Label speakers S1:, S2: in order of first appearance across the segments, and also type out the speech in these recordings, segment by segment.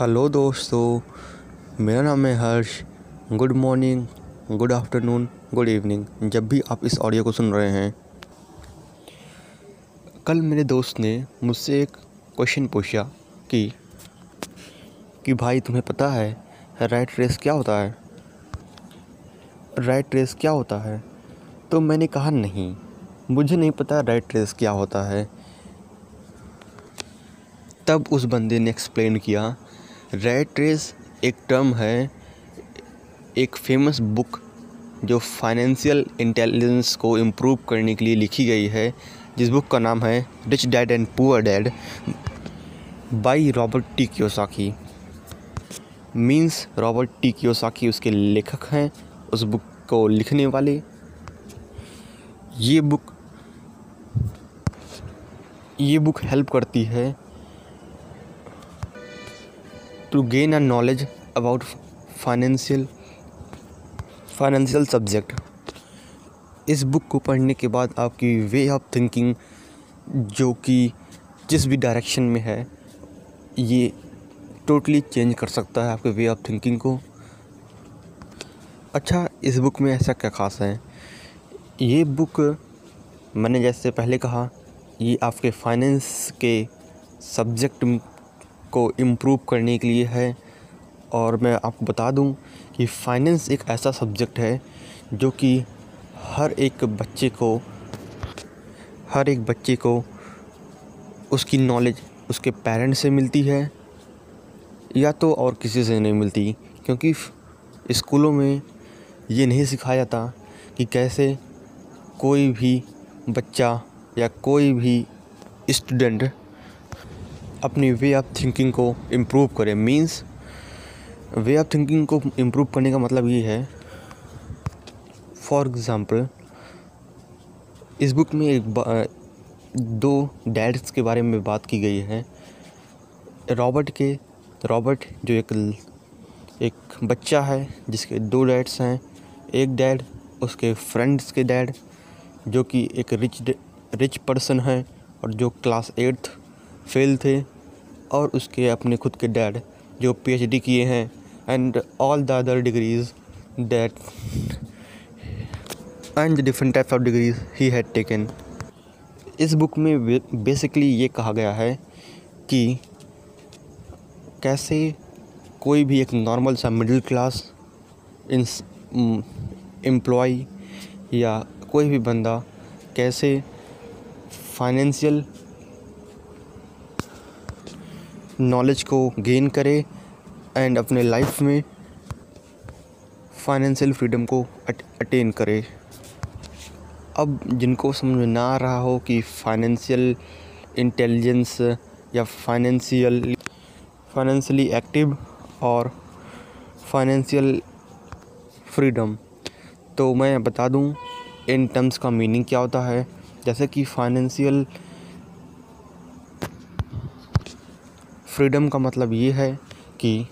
S1: Hello दोस्तों, मेरा नाम है Harsh. Good morning, good afternoon, good evening, जब भी आप इस ऑडियो को सुन रहे हैं। कल मेरे दोस्त ने मुझसे एक क्वेश्चन पूछा कि कि भाई तुम्हें पता है राइट रेस क्या होता है? राइट रेस क्या होता है? तो मैंने कहा, नहीं, मुझे नहीं पता राइट रेस क्या होता है। तब उस बंदे ने एक्सप्लेन किया रेट रेस एक टर्म है, एक फ़ेमस बुक जो फाइनेंशियल इंटेलिजेंस को इम्प्रूव करने के लिए लिखी गई है। जिस बुक का नाम है rich dad and poor dad by Robert T Kiyosaki means Robert T Kiyosaki उसके लेखक हैं, उस बुक को लिखने वाले। ये बुक ये बुक हेल्प करती है to gain a knowledge about financial financial subject इस बुक को पढ़ने के बाद आपकी वे ऑफ़ थिंकिंग जो कि जिस भी डायरेक्शन में है, ये टोटली चेंज कर सकता है आपके वे ऑफ़ थिंकिंग को। अच्छा इस बुक में ऐसा क्या ख़ास है? ये बुक मैंने जैसे पहले कहा, ये आपके फाइनेंस के सब्जेक्ट को इम्प्रूव करने के लिए है। और मैं आपको बता दूँ कि फ़ाइनेंस एक ऐसा सब्जेक्ट है जो कि हर एक बच्चे को, हर एक बच्चे को उसकी नॉलेज उसके पेरेंट्स से मिलती है या तो और किसी से नहीं मिलती। क्योंकि स्कूलों में ये नहीं सिखाया जाता कि कैसे कोई भी बच्चा या कोई भी स्टूडेंट अपनी वे ऑफ़ थिंकिंग को इम्प्रूव करें। मीन्स वे ऑफ़ थिंकिंग को इम्प्रूव करने का मतलब ये है फॉर एग्ज़ाम्पल इस बुक में एक दो डैड्स के बारे में बात की गई है। रॉबर्ट के रॉबर्ट जो एक एक बच्चा है, जिसके दो डैड्स हैं। एक डैड उसके फ्रेंड्स के डैड जो कि एक रिच रिच पर्सन है, और जो क्लास एट्थ फेल थे। और उसके अपने खुद के डैड जो पीएचडी किए हैं and all the other degrees that and different types of degrees he had taken इस बुक में बेसिकली ये कहा गया है कि कैसे कोई भी एक नॉर्मल सा मिडिल क्लास एम्प्लॉय या कोई भी बंदा कैसे फाइनेंशियल नॉलेज को गेन करे एंड अपने लाइफ में फाइनेंशियल फ्रीडम को अटेन करे। अब जिनको समझ ना आ रहा हो कि फाइनेंशियल इंटेलिजेंस या फाइनेंशियल फाइनेंशियली एक्टिव और फाइनेंशियल फ्रीडम तो मैं बता दूँ इन टर्म्स का मीनिंग क्या होता है? जैसे कि फाइनेंशियल फ्रीडम का मतलब ये है कि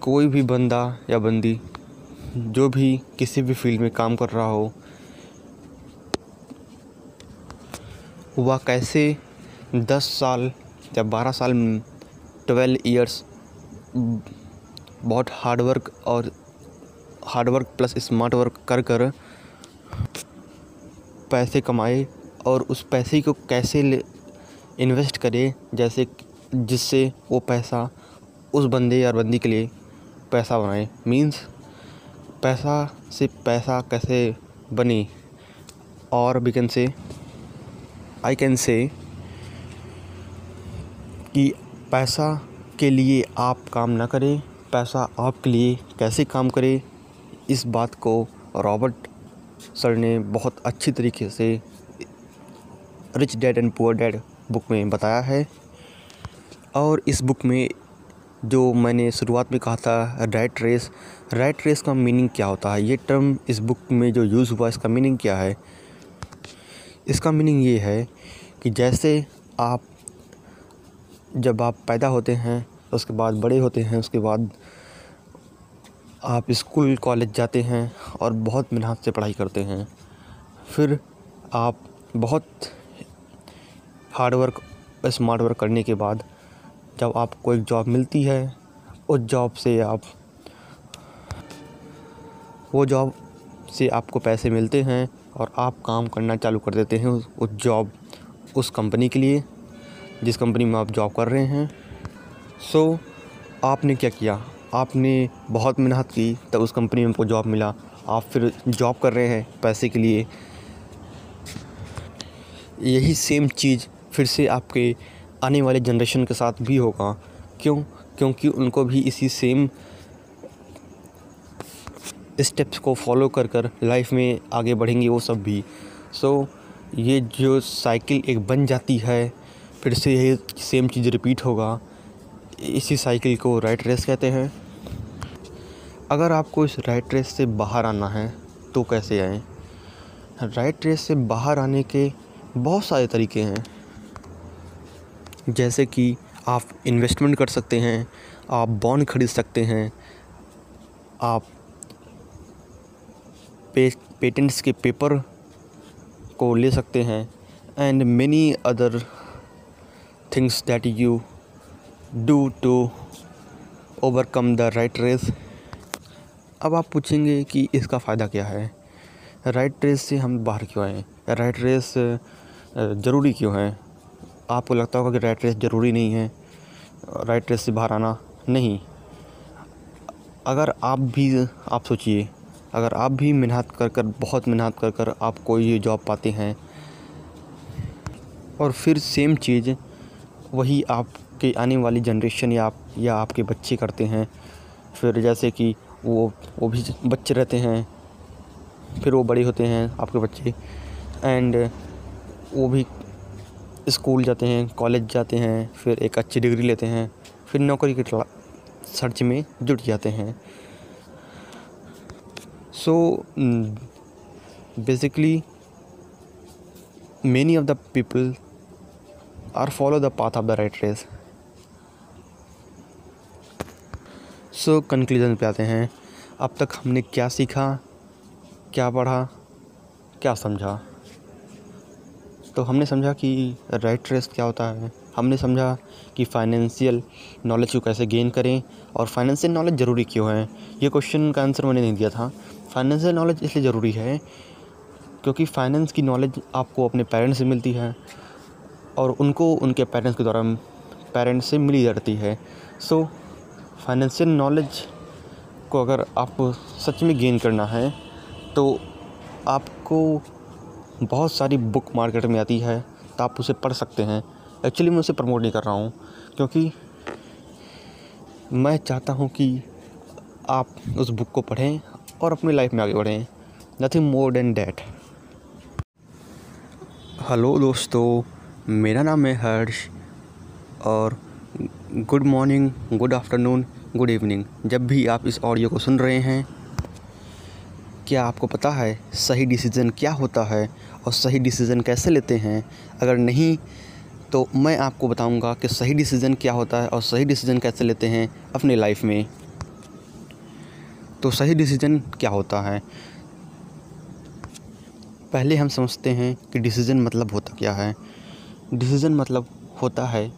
S1: कोई भी बंदा या बंदी, जो भी किसी भी फ़ील्ड में काम कर रहा हो, वह कैसे दस साल या बारह साल, ट्वेल्व इयर्स, बहुत हार्ड वर्क और hard work plus smart work कर कर पैसे कमाए और उस पैसे को कैसे ले इन्वेस्ट करे जैसे जिससे वो पैसा उस बंदे या बंदी के लिए पैसा बनाए। मींस पैसा से पैसा कैसे बने? और we can say I can say कि पैसा के लिए आप काम ना करें, पैसा आपके लिए कैसे काम करे? इस बात को रॉबर्ट सर ने बहुत अच्छी तरीके से rich dad and poor dad book में बताया है। और इस बुक में जो मैंने शुरुआत में कहा था राइट रेस राइट रेस का मीनिंग क्या होता है? ये टर्म इस बुक में जो यूज़ हुआ, इसका मीनिंग क्या है? इसका मीनिंग ये है कि जैसे आप, जब आप पैदा होते हैं, उसके बाद बड़े होते हैं, उसके बाद आप स्कूल कॉलेज जाते हैं और बहुत मेहनत से पढ़ाई करते हैं, फिर आप बहुत हार्ड वर्क स्मार्ट वर्क करने के बाद जब आपको एक जॉब मिलती है उस जॉब से आप वो जॉब से आपको पैसे मिलते हैं और आप काम करना चालू कर देते हैं उस जॉब उस कंपनी के लिए जिस कंपनी में आप जॉब कर रहे हैं। सो so, आपने क्या किया? आपने बहुत मेहनत की तब उस कंपनी में आपको जॉब मिला। आप फिर जॉब कर रहे हैं पैसे के लिए। यही सेम चीज़ फिर से आपके आने वाले जनरेशन के साथ भी होगा। क्यों? क्योंकि उनको भी इसी सेम स्टेप्स को फॉलो कर कर लाइफ में आगे बढ़ेंगे वो सब भी। सो so, ये जो साइकिल एक बन जाती है फिर से यही सेम चीज़ रिपीट होगा। इसी साइकिल को राइट रेस कहते हैं। अगर आपको इस राइट रेस से बाहर आना है तो कैसे आएँ? राइट रेस से बाहर आने के बहुत सारे तरीके हैं। जैसे कि आप इन्वेस्टमेंट कर सकते हैं, आप बॉन्ड खरीद सकते हैं, आप पे पेटेंट्स के पेपर को ले सकते हैं and many other things that you do to overcome the rat race अब आप पूछेंगे कि इसका फ़ायदा क्या है? राइट रेस से हम बाहर क्यों आए? राइट रेस ज़रूरी क्यों है? आपको लगता होगा कि राइट रेस ज़रूरी नहीं है राइट रेस से बाहर आना नहीं। अगर आप भी, आप सोचिए, अगर आप भी मेहनत कर कर, बहुत मेहनत कर कर आप कोई जॉब पाते हैं, और फिर सेम चीज़, वही आपके आने वाली जनरेशन या आप, या आपके बच्चे करते हैं, फिर जैसे कि वो वो भी बच्चे रहते हैं, फिर वो बड़े होते हैं आपके बच्चे एंड वो भी स्कूल जाते हैं, कॉलेज जाते हैं, फिर एक अच्छी डिग्री लेते हैं, फिर नौकरी के सर्च में जुट जाते हैं। So basically many of the people are follow the path of the rat race so conclusion पे आते हैं। अब तक हमने क्या सीखा, क्या पढ़ा, क्या समझा? तो हमने समझा कि राइट रेस क्या होता है? हमने समझा कि फ़ाइनेंशियल नॉलेज को कैसे गेन करें और फाइनेंशियल नॉलेज ज़रूरी क्यों है? ये क्वेश्चन का आंसर मैंने नहीं दिया था। फाइनेंशियल नॉलेज इसलिए ज़रूरी है क्योंकि फाइनेंस की नॉलेज आपको अपने पेरेंट्स से मिलती है और उनको उनके पेरेंट्स के द्वारा पेरेंट्स से मिली जाती है। सो फाइनेंशियल नॉलेज को अगर आपको सच में गेन करना है तो आपको बहुत सारी बुक मार्केट में आती है तो आप उसे पढ़ सकते हैं। एक्चुअली मैं उसे प्रमोट नहीं कर रहा हूँ, क्योंकि मैं चाहता हूँ कि आप उस बुक को पढ़ें और अपनी लाइफ में आगे बढ़ें। Nothing more than that hello दोस्तों, मेरा नाम है हर्ष और good morning good afternoon good evening जब भी आप इस ऑडियो को सुन रहे हैं क्या आपको पता है सही डिसीज़न क्या होता है और सही डिसीज़न कैसे लेते हैं? अगर नहीं तो मैं आपको बताऊँगा कि सही डिसीज़न क्या होता है और सही डिसीज़न कैसे लेते हैं अपने लाइफ में। तो सही डिसीज़न क्या होता है? पहले हम समझते हैं कि डिसीज़न मतलब होता क्या है। डिसीज़न मतलब होता है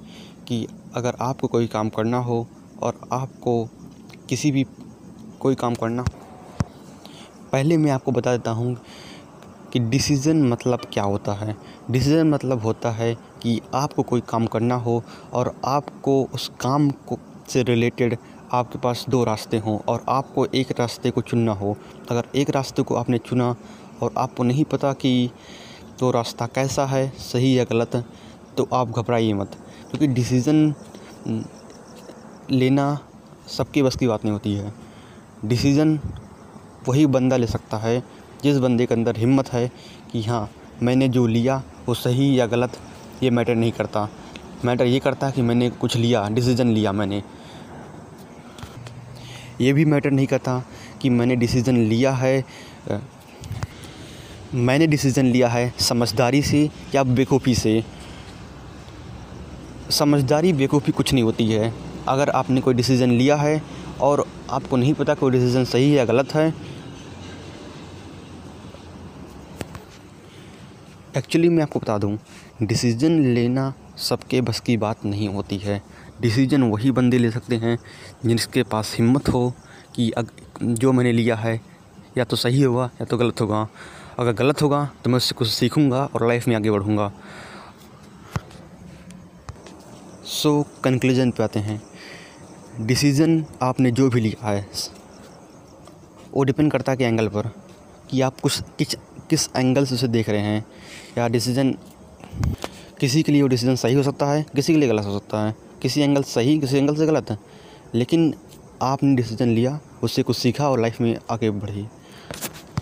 S1: कि अगर आपको कोई काम करना हो और आपको किसी भी कोई काम करना पहले मैं आपको बता देता हूँ कि डिसीज़न मतलब क्या होता है। डिसीज़न मतलब होता है कि आपको कोई काम करना हो और आपको उस काम को से रिलेटेड आपके पास दो रास्ते हों और आपको एक रास्ते को चुनना हो। अगर एक रास्ते को आपने चुना और आपको नहीं पता कि तो रास्ता कैसा है, सही या गलत तो आप घबराइए मत। क्योंकि डिसीज़न लेना सबके बस की बात नहीं होती है। डिसीज़न वही बंदा ले सकता है, जिस बंदे के अंदर हिम्मत है कि हाँ मैंने जो लिया वो सही या गलत, ये मैटर नहीं करता। मैटर ये करता कि मैंने कुछ लिया, डिसीज़न लिया मैंने। ये भी मैटर नहीं करता कि मैंने डिसीज़न लिया है, मैंने डिसीज़न लिया है समझदारी से या बेवकूफ़ी से। समझदारी बेवकूफ़ी कुछ नहीं होती है। अगर आपने कोई डिसीज़न लिया है और आपको नहीं पता कोई डिसीज़न सही है या गलत है एक्चुअली मैं आपको बता दूँ डिसीज़न लेना सबके बस की बात नहीं होती है। डिसीज़न वही बंदे ले सकते हैं जिनके पास हिम्मत हो कि अग, जो मैंने लिया है, या तो सही होगा, या तो गलत होगा। अगर गलत होगा तो मैं उससे कुछ सीखूँगा और लाइफ में आगे बढ़ूँगा। सो कंक्लूजन पे आते हैं। डिसीज़न आपने जो भी लिया है, वो डिपेंड करता है कि एंगल पर, कि आप कुछ किस किस एंगल से उसे देख रहे हैं। या डिसीज़न किसी के लिए वो डिसीज़न सही हो सकता है? किसी के लिए गलत हो सकता है? किसी एंगल सही, किसी एंगल से गलत? है लेकिन आपने डिसीज़न लिया, उससे कुछ सीखा और लाइफ में आगे बढ़ी।